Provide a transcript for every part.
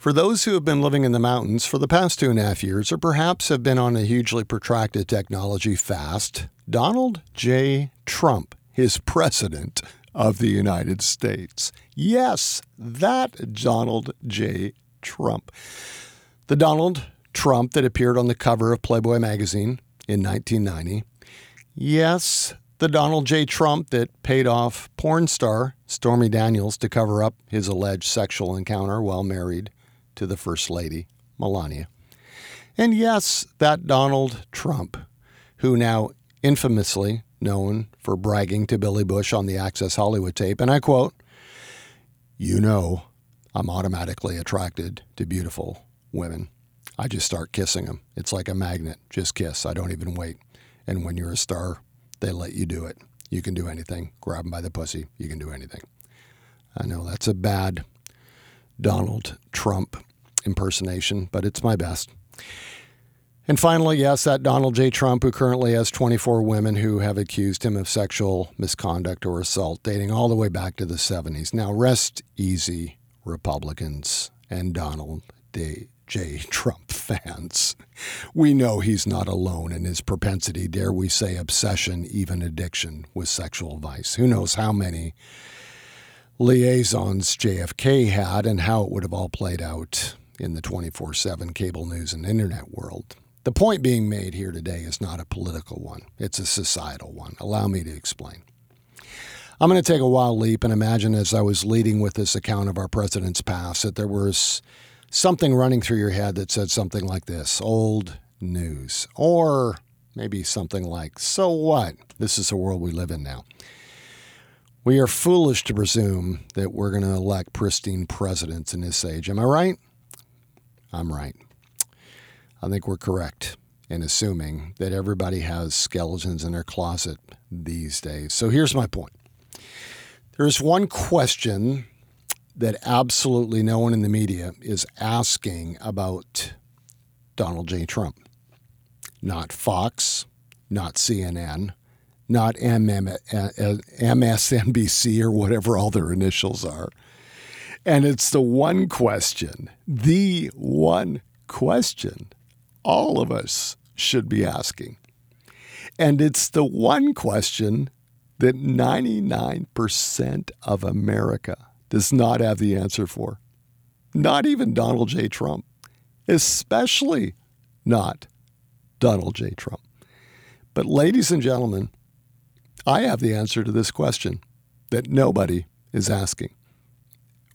For those who have been living in the mountains for the past two and a half years, or perhaps have been on a hugely protracted technology fast, Donald J. Trump is president of the United States. Yes, that Donald J. Trump. The Donald Trump that appeared on the cover of Playboy magazine in 1990. Yes, the Donald J. Trump that paid off porn star Stormy Daniels to cover up his alleged sexual encounter while married to the First Lady, Melania. And yes, that Donald Trump, who now infamously known for bragging to Billy Bush on the Access Hollywood tape, and I quote, You know, I'm automatically attracted to beautiful women. I just start kissing them. It's like a magnet. Just kiss. I don't even wait. And when you're a star, they let you do it. You can do anything. Grab them by the pussy. You can do anything. I know that's a bad Donald Trump impersonation, but it's my best. And finally, yes, that Donald J. Trump, who currently has 24 women who have accused him of sexual misconduct or assault, dating all the way back to the 70s. Now, rest easy, Republicans and Donald J. Trump fans. We know he's not alone in his propensity, dare we say, obsession, even addiction with sexual vice. Who knows how many liaisons JFK had and how it would have all played out in the 24 7 cable news and internet world. The point being made here today is not a political one, it's a societal one. Allow me to explain. I'm going to take a wild leap and imagine as I was leading with this account of our president's past that there was something running through your head that said something like this old news. Or maybe something like, so what? This is the world we live in now. We are foolish to presume that we're going to elect pristine presidents in this age. Am I right? I'm right. I think we're correct in assuming that everybody has skeletons in their closet these days. So here's my point there's one question that absolutely no one in the media is asking about Donald J. Trump. Not Fox, not CNN, not MSNBC or whatever all their initials are. And it's the one question, the one question all of us should be asking. And it's the one question that 99% of America does not have the answer for. Not even Donald J. Trump, especially not Donald J. Trump. But, ladies and gentlemen, I have the answer to this question that nobody is asking.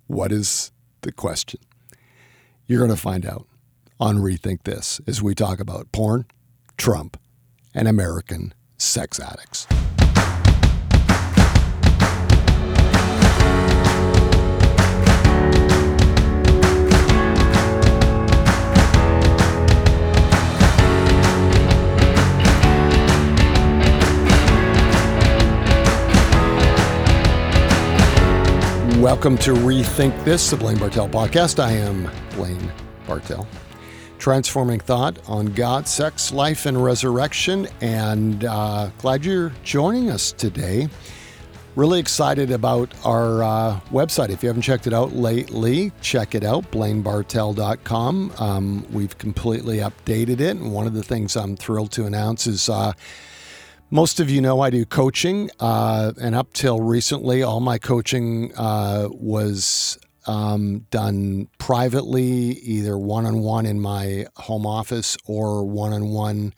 What is the question? You're going to find out on Rethink This as we talk about porn, Trump, and American sex addicts. Welcome to Rethink This, the Blaine Bartel podcast. I am Blaine Bartel. Transforming thought on God, sex, life, and resurrection. And uh, glad you're joining us today. Really excited about our uh, website. If you haven't checked it out lately, check it out, blainebartel.com. Um, we've completely updated it. And one of the things I'm thrilled to announce is uh, most of you know I do coaching, uh, and up till recently, all my coaching uh, was um, done privately, either one on one in my home office or one on one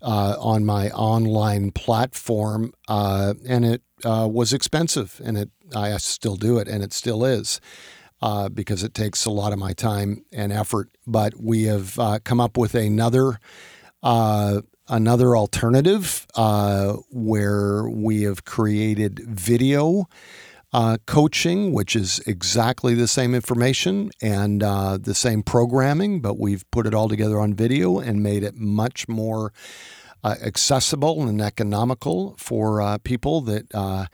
on my online platform. Uh, and it uh, was expensive, and it I still do it, and it still is. Uh, because it takes a lot of my time and effort, but we have come up with another another alternative uh, where we have created video uh, coaching, which is exactly the same information and uh, the same programming, but we've put it all together on video and made it much more uh, accessible and economical for uh, people that uh,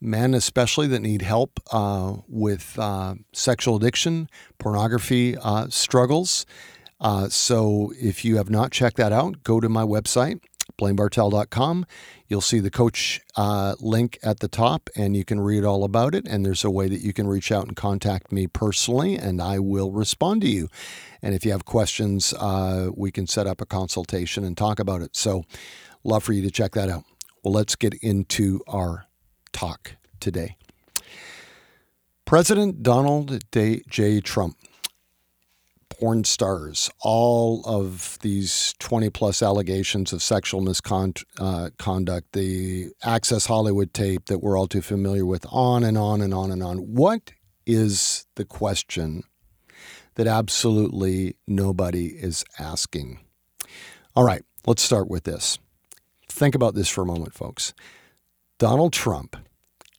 men especially that need help with sexual addiction, pornography struggles. Uh, so if you have not checked that out, go to my website, blainebartel.com. You'll see the coach uh, link at the top, and you can read all about it. And there's a way that you can reach out and contact me personally, and I will respond to you. And if you have questions, uh, we can set up a consultation and talk about it. So, love for you to check that out. Well, let's get into our talk today. President Donald J. Trump porn stars, all of these 20 plus allegations of sexual misconduct, uh, the Access Hollywood tape that we're all too familiar with, on and on and on and on. What is the question that absolutely nobody is asking? All right, let's start with this. Think about this for a moment, folks. Donald Trump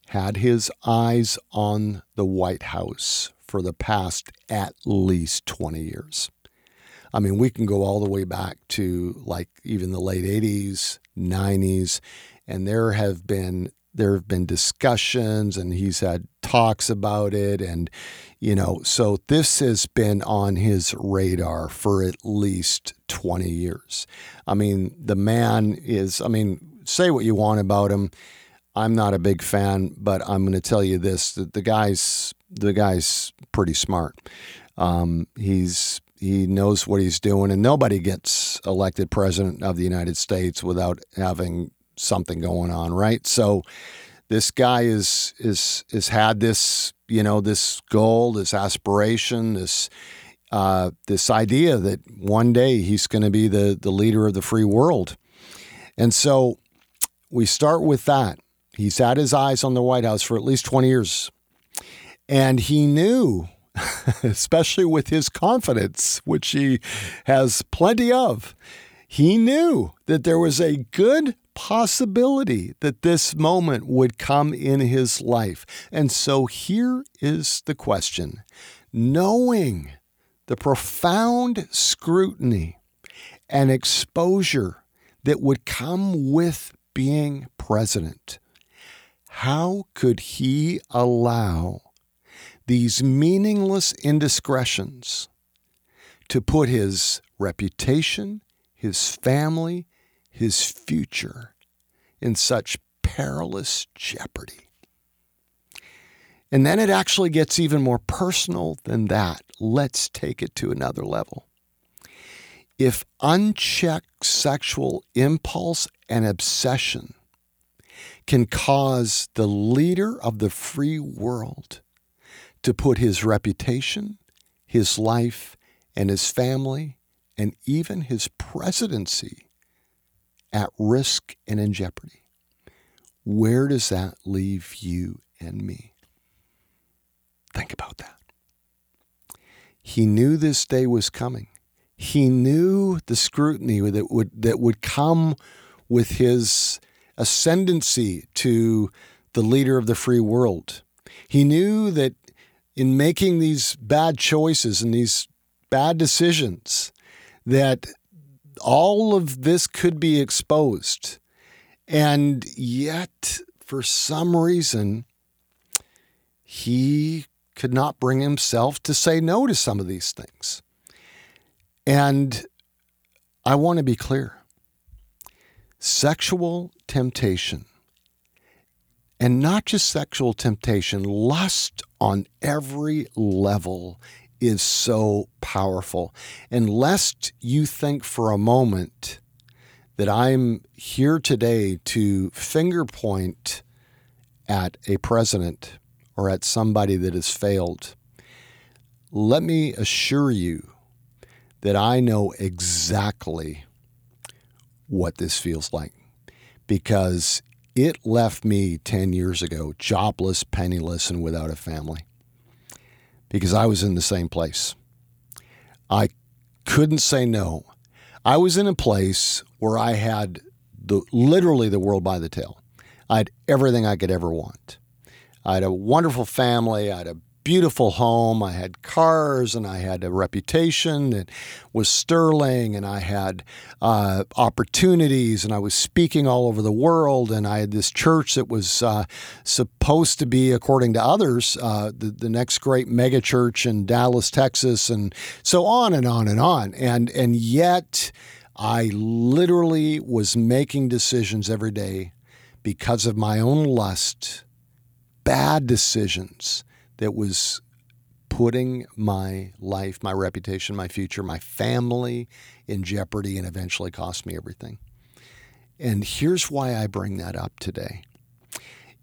had his eyes on the White House for the past at least 20 years. I mean, we can go all the way back to like even the late 80s, 90s, and there have been there have been discussions and he's had talks about it and you know, so this has been on his radar for at least 20 years. I mean, the man is I mean, say what you want about him. I'm not a big fan, but I'm going to tell you this: that the guy's the guy's pretty smart. Um, he's he knows what he's doing, and nobody gets elected president of the United States without having something going on, right? So this guy is is is had this you know this goal, this aspiration, this uh, this idea that one day he's going to be the the leader of the free world, and so we start with that. He's had his eyes on the White House for at least twenty years. And he knew, especially with his confidence, which he has plenty of, he knew that there was a good possibility that this moment would come in his life. And so here is the question knowing the profound scrutiny and exposure that would come with being president, how could he allow these meaningless indiscretions to put his reputation, his family, his future in such perilous jeopardy. And then it actually gets even more personal than that. Let's take it to another level. If unchecked sexual impulse and obsession can cause the leader of the free world to put his reputation, his life, and his family, and even his presidency at risk and in jeopardy. Where does that leave you and me? Think about that. He knew this day was coming. He knew the scrutiny that would that would come with his ascendancy to the leader of the free world. He knew that in making these bad choices and these bad decisions that all of this could be exposed. And yet, for some reason, he could not bring himself to say no to some of these things. And I want to be clear sexual temptation and not just sexual temptation, lust on every level is so powerful. And lest you think for a moment that I'm here today to finger point at a president or at somebody that has failed, let me assure you that I know exactly what this feels like because it left me 10 years ago jobless, penniless, and without a family because I was in the same place. I couldn't say no. I was in a place where I had the, literally the world by the tail. I had everything I could ever want. I had a wonderful family. I had a beautiful home. I had cars and I had a reputation that was sterling and I had uh, opportunities and I was speaking all over the world and I had this church that was uh, supposed to be, according to others, uh, the, the next great megachurch in Dallas, Texas, and so on and on and on. And, and yet, I literally was making decisions every day because of my own lust, bad decisions that was putting my life, my reputation, my future, my family in jeopardy and eventually cost me everything. And here's why I bring that up today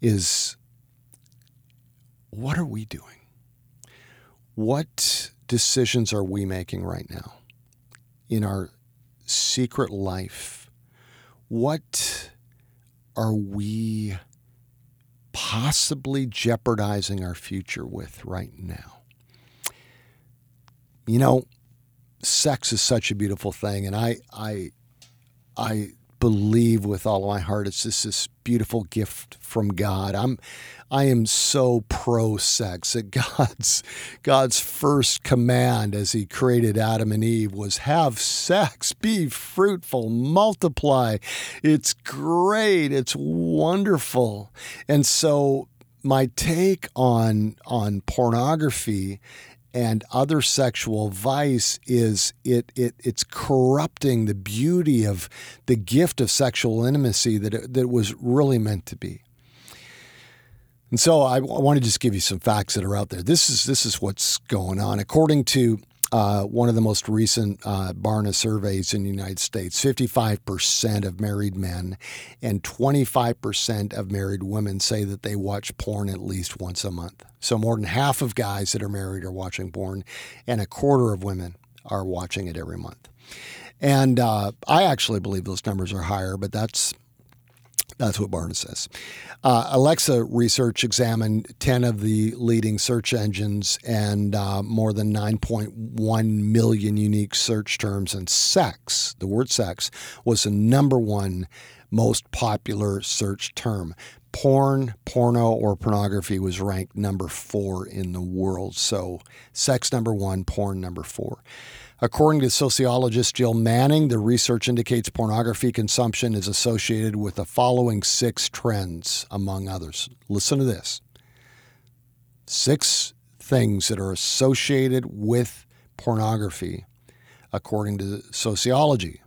is what are we doing? What decisions are we making right now in our secret life? What are we possibly jeopardizing our future with right now? You know, sex is such a beautiful thing, and I, I, I believe with all my heart it's just this beautiful gift from God. I'm I am so pro sex that God's God's first command as he created Adam and Eve was have sex, be fruitful, multiply. It's great, it's wonderful. And so my take on on pornography and other sexual vice is it, it it's corrupting the beauty of the gift of sexual intimacy that it, that was really meant to be. And so I, I want to just give you some facts that are out there. This is this is what's going on according to uh, one of the most recent uh, Barna surveys in the United States 55% of married men and 25% of married women say that they watch porn at least once a month. So more than half of guys that are married are watching porn, and a quarter of women are watching it every month. And uh, I actually believe those numbers are higher, but that's that's what Barna says. Uh, Alexa research examined 10 of the leading search engines and uh, more than 9.1 million unique search terms, and sex, the word sex, was the number one most popular search term. Porn, porno, or pornography was ranked number four in the world. So, sex number one, porn number four. According to sociologist Jill Manning, the research indicates pornography consumption is associated with the following six trends, among others. Listen to this six things that are associated with pornography, according to sociology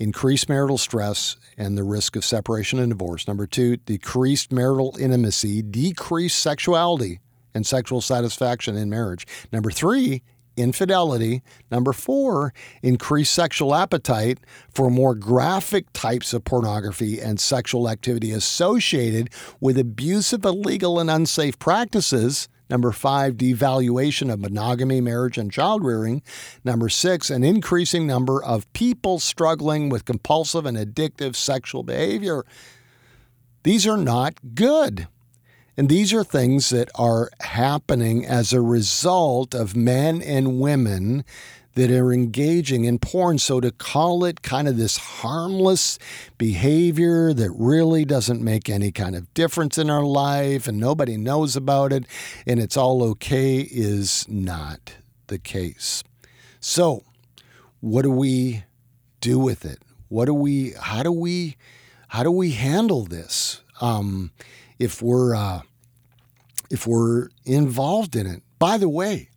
increased marital stress and the risk of separation and divorce. Number two, decreased marital intimacy, decreased sexuality and sexual satisfaction in marriage. Number three, infidelity. Number four, increased sexual appetite for more graphic types of pornography and sexual activity associated with abusive, illegal, and unsafe practices. Number five, devaluation of monogamy, marriage, and child rearing. Number six, an increasing number of people struggling with compulsive and addictive sexual behavior. These are not good. And these are things that are happening as a result of men and women that are engaging in porn. So to call it kind of this harmless behavior that really doesn't make any kind of difference in our life and nobody knows about it and it's all okay is not the case. So, what do we do with it? What do we how do we how do we handle this? Um, if we're uh, if we're involved in it. By the way,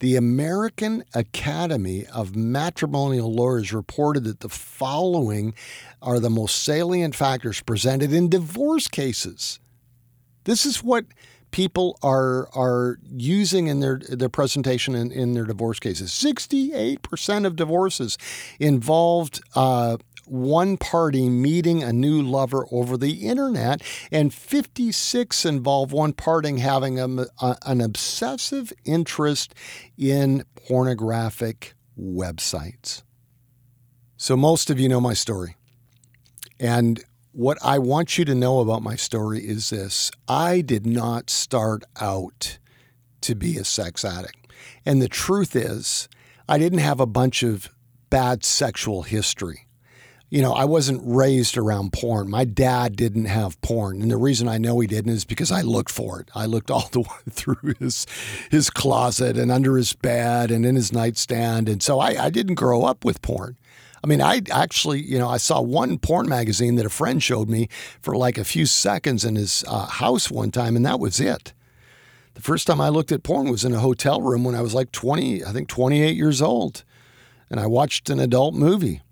the American Academy of Matrimonial Lawyers reported that the following are the most salient factors presented in divorce cases. This is what people are are using in their their presentation in, in their divorce cases. Sixty eight percent of divorces involved uh, one party meeting a new lover over the internet, and 56 involve one party having a, a, an obsessive interest in pornographic websites. So, most of you know my story. And what I want you to know about my story is this I did not start out to be a sex addict. And the truth is, I didn't have a bunch of bad sexual history you know, I wasn't raised around porn. My dad didn't have porn. And the reason I know he didn't is because I looked for it. I looked all the way through his his closet and under his bed and in his nightstand. And so I, I didn't grow up with porn. I mean, I actually, you know, I saw one porn magazine that a friend showed me for like a few seconds in his uh, house one time, and that was it. The first time I looked at porn was in a hotel room when I was like 20, I think 28 years old. And I watched an adult movie.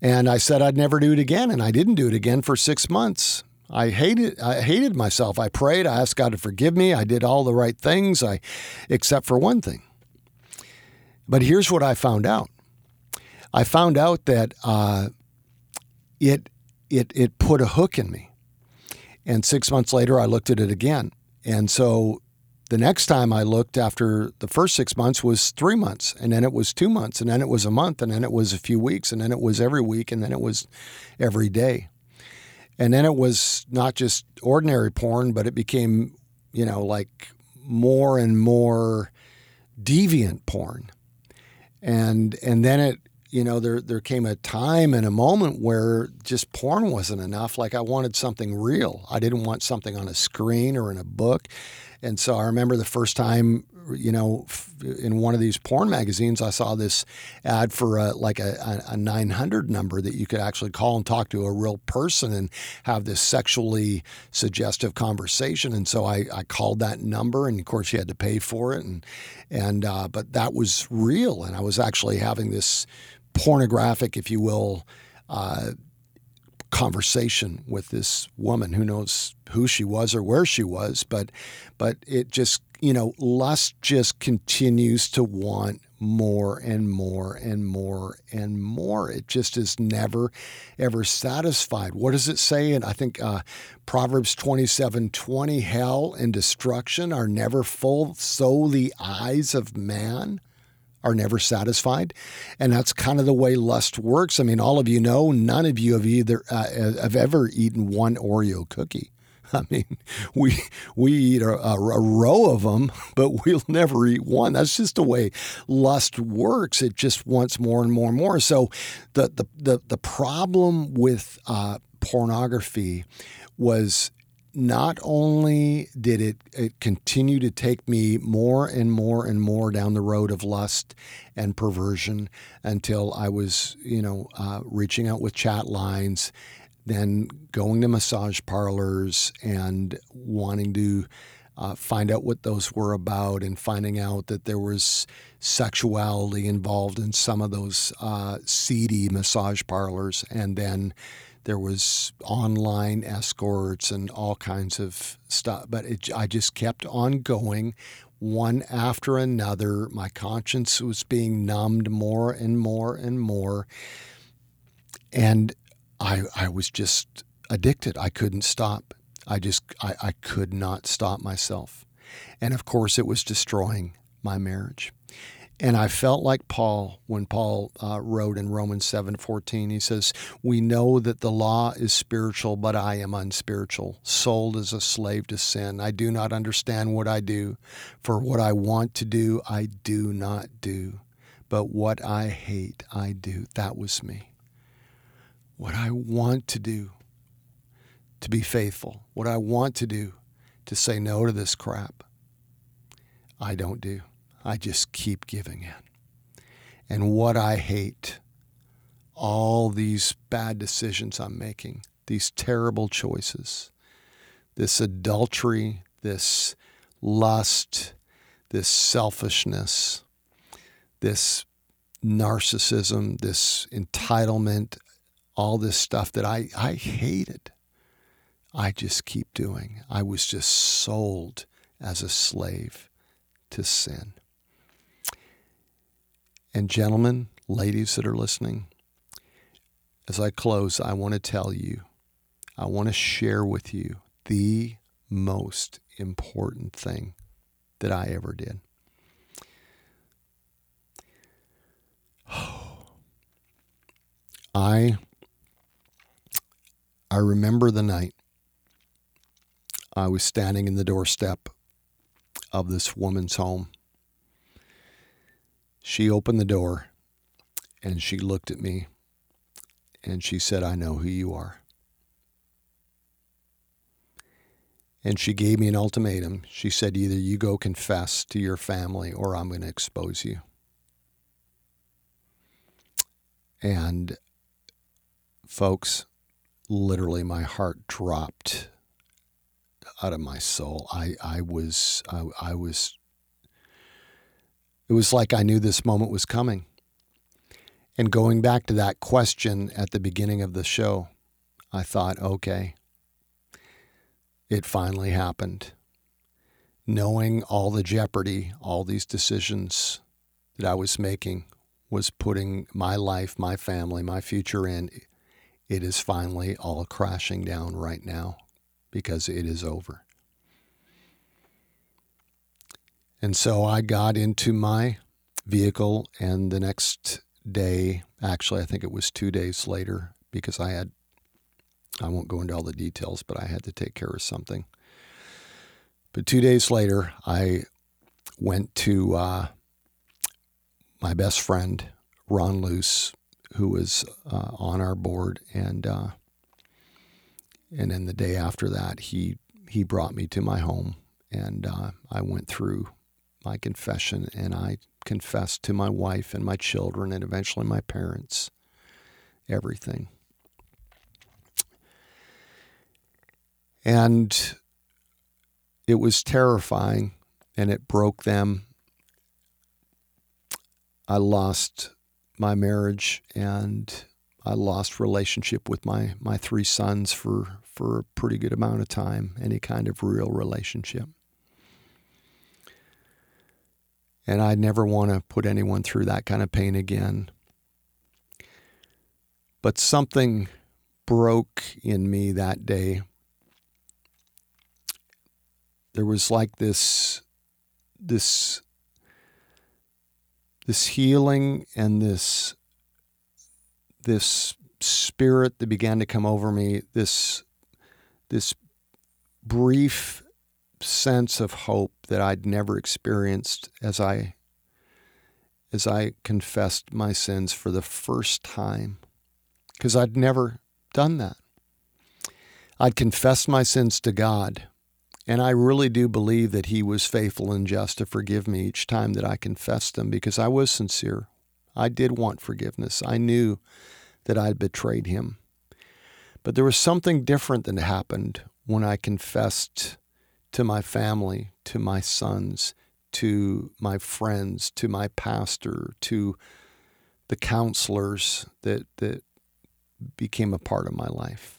And I said I'd never do it again, and I didn't do it again for six months. I hated I hated myself. I prayed, I asked God to forgive me. I did all the right things, I except for one thing. But here's what I found out. I found out that uh, it it it put a hook in me. And six months later, I looked at it again. And so the next time I looked after the first six months was three months, and then it was two months, and then it was a month, and then it was a few weeks, and then it was every week, and then it was every day. And then it was not just ordinary porn, but it became, you know, like more and more deviant porn. And and then it you know, there there came a time and a moment where just porn wasn't enough. Like I wanted something real. I didn't want something on a screen or in a book. And so I remember the first time, you know, in one of these porn magazines, I saw this ad for a, like a, a 900 number that you could actually call and talk to a real person and have this sexually suggestive conversation. And so I, I called that number, and of course you had to pay for it. And and uh, but that was real, and I was actually having this pornographic, if you will, uh, conversation with this woman who knows who she was or where she was, but but it just you know lust just continues to want more and more and more and more. It just is never ever satisfied. What does it say? And I think uh, Proverbs twenty seven twenty, hell and destruction are never full, so the eyes of man are never satisfied. And that's kind of the way lust works. I mean, all of you know, none of you have either uh, have ever eaten one Oreo cookie. I mean, we we eat a, a, a, row of them, but we'll never eat one. That's just the way lust works. It just wants more and more and more. So, the the the, the problem with uh, pornography was not only did it, it continue to take me more and more and more down the road of lust and perversion until I was, you know, uh, reaching out with chat lines, then going to massage parlors and wanting to uh, find out what those were about and finding out that there was sexuality involved in some of those uh, seedy massage parlors and then there was online escorts and all kinds of stuff. But it, I just kept on going one after another. My conscience was being numbed more and more and more. And I, I was just addicted. I couldn't stop. I just, I, I could not stop myself. And of course, it was destroying my marriage. And I felt like Paul when Paul uh, wrote in Romans 7:14. He says, "We know that the law is spiritual, but I am unspiritual, sold as a slave to sin. I do not understand what I do, for what I want to do, I do not do, but what I hate, I do." That was me. What I want to do to be faithful, what I want to do to say no to this crap, I don't do. I just keep giving in. And what I hate, all these bad decisions I'm making, these terrible choices, this adultery, this lust, this selfishness, this narcissism, this entitlement, all this stuff that I, I hated. I just keep doing. I was just sold as a slave to sin. And, gentlemen, ladies that are listening, as I close, I want to tell you, I want to share with you the most important thing that I ever did. I I remember the night I was standing in the doorstep of this woman's home she opened the door and she looked at me and she said, I know who you are. And she gave me an ultimatum. She said, either you go confess to your family or I'm going to expose you. And folks, literally my heart dropped out of my soul. I, I was I, I was it was like I knew this moment was coming. And going back to that question at the beginning of the show, I thought, okay, it finally happened. Knowing all the jeopardy, all these decisions that I was making was putting my life, my family, my future in, it is finally all crashing down right now because it is over. And so I got into my vehicle, and the next day, actually, I think it was two days later, because I had, I won't go into all the details, but I had to take care of something. But two days later, I went to uh, my best friend, Ron Luce, who was uh, on our board, and uh, and then the day after that, he he brought me to my home, and uh, I went through my confession and I confessed to my wife and my children and eventually my parents everything. And it was terrifying and it broke them. I lost my marriage and I lost relationship with my, my three sons for, for a pretty good amount of time, any kind of real relationship. And I never want to put anyone through that kind of pain again. But something broke in me that day. There was like this this this healing and this this spirit that began to come over me, this this brief sense of hope that I'd never experienced as I as I confessed my sins for the first time because I'd never done that. I'd confessed my sins to God, and I really do believe that He was faithful and just to forgive me each time that I confessed them because I was sincere. I did want forgiveness. I knew that I'd betrayed Him. But there was something different that happened when I confessed to my family, to my sons, to my friends, to my pastor, to the counselors that that became a part of my life.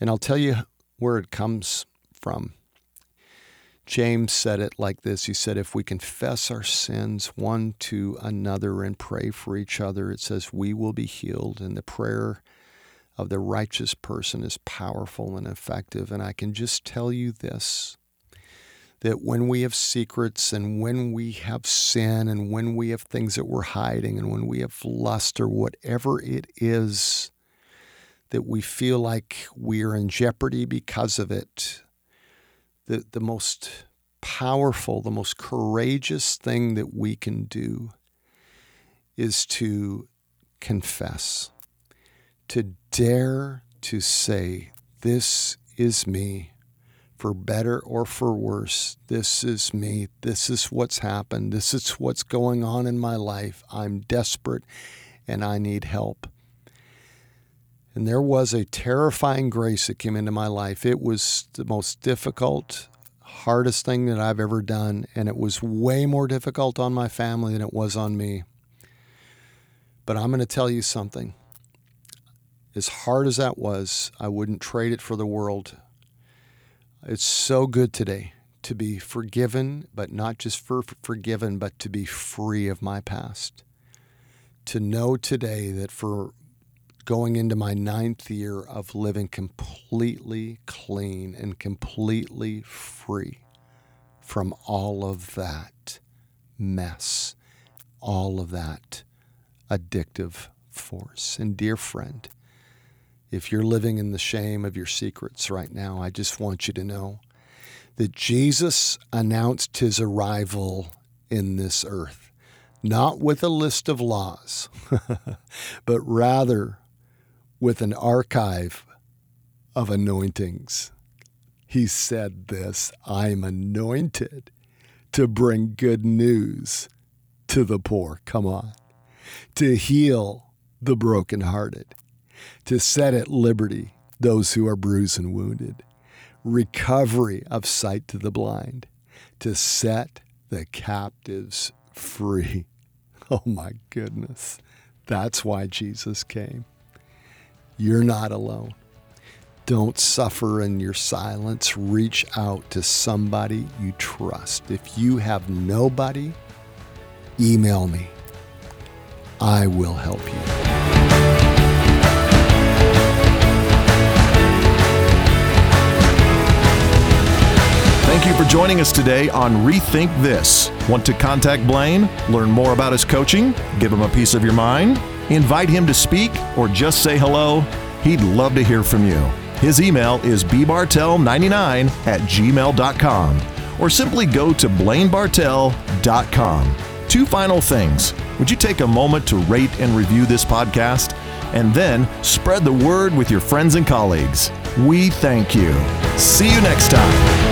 And I'll tell you where it comes from. James said it like this He said, If we confess our sins one to another and pray for each other, it says, we will be healed. And the prayer of the righteous person is powerful and effective. And I can just tell you this that when we have secrets and when we have sin and when we have things that we're hiding and when we have lust or whatever it is that we feel like we're in jeopardy because of it, the, the most powerful, the most courageous thing that we can do is to confess to dare to say, This is me, for better or for worse. This is me. This is what's happened. This is what's going on in my life. I'm desperate and I need help. And there was a terrifying grace that came into my life. It was the most difficult, hardest thing that I've ever done. And it was way more difficult on my family than it was on me. But I'm going to tell you something as hard as that was, I wouldn't trade it for the world. It's so good today to be forgiven, but not just for forgiven, but to be free of my past. To know today that for going into my ninth year of living completely clean and completely free from all of that mess, all of that addictive force. And dear friend, if you're living in the shame of your secrets right now, I just want you to know that Jesus announced his arrival in this earth, not with a list of laws, but rather with an archive of anointings. He said this I'm anointed to bring good news to the poor. Come on. To heal the brokenhearted to set at liberty those who are bruised and wounded, recovery of sight to the blind, to set the captives free. Oh my goodness. That's why Jesus came. You're not alone. Don't suffer in your silence. Reach out to somebody you trust. If you have nobody, email me. I will help you. Joining us today on Rethink This. Want to contact Blaine, learn more about his coaching, give him a piece of your mind, invite him to speak, or just say hello? He'd love to hear from you. His email is bbartel99 at gmail.com or simply go to blainebartel.com. Two final things. Would you take a moment to rate and review this podcast? And then spread the word with your friends and colleagues. We thank you. See you next time.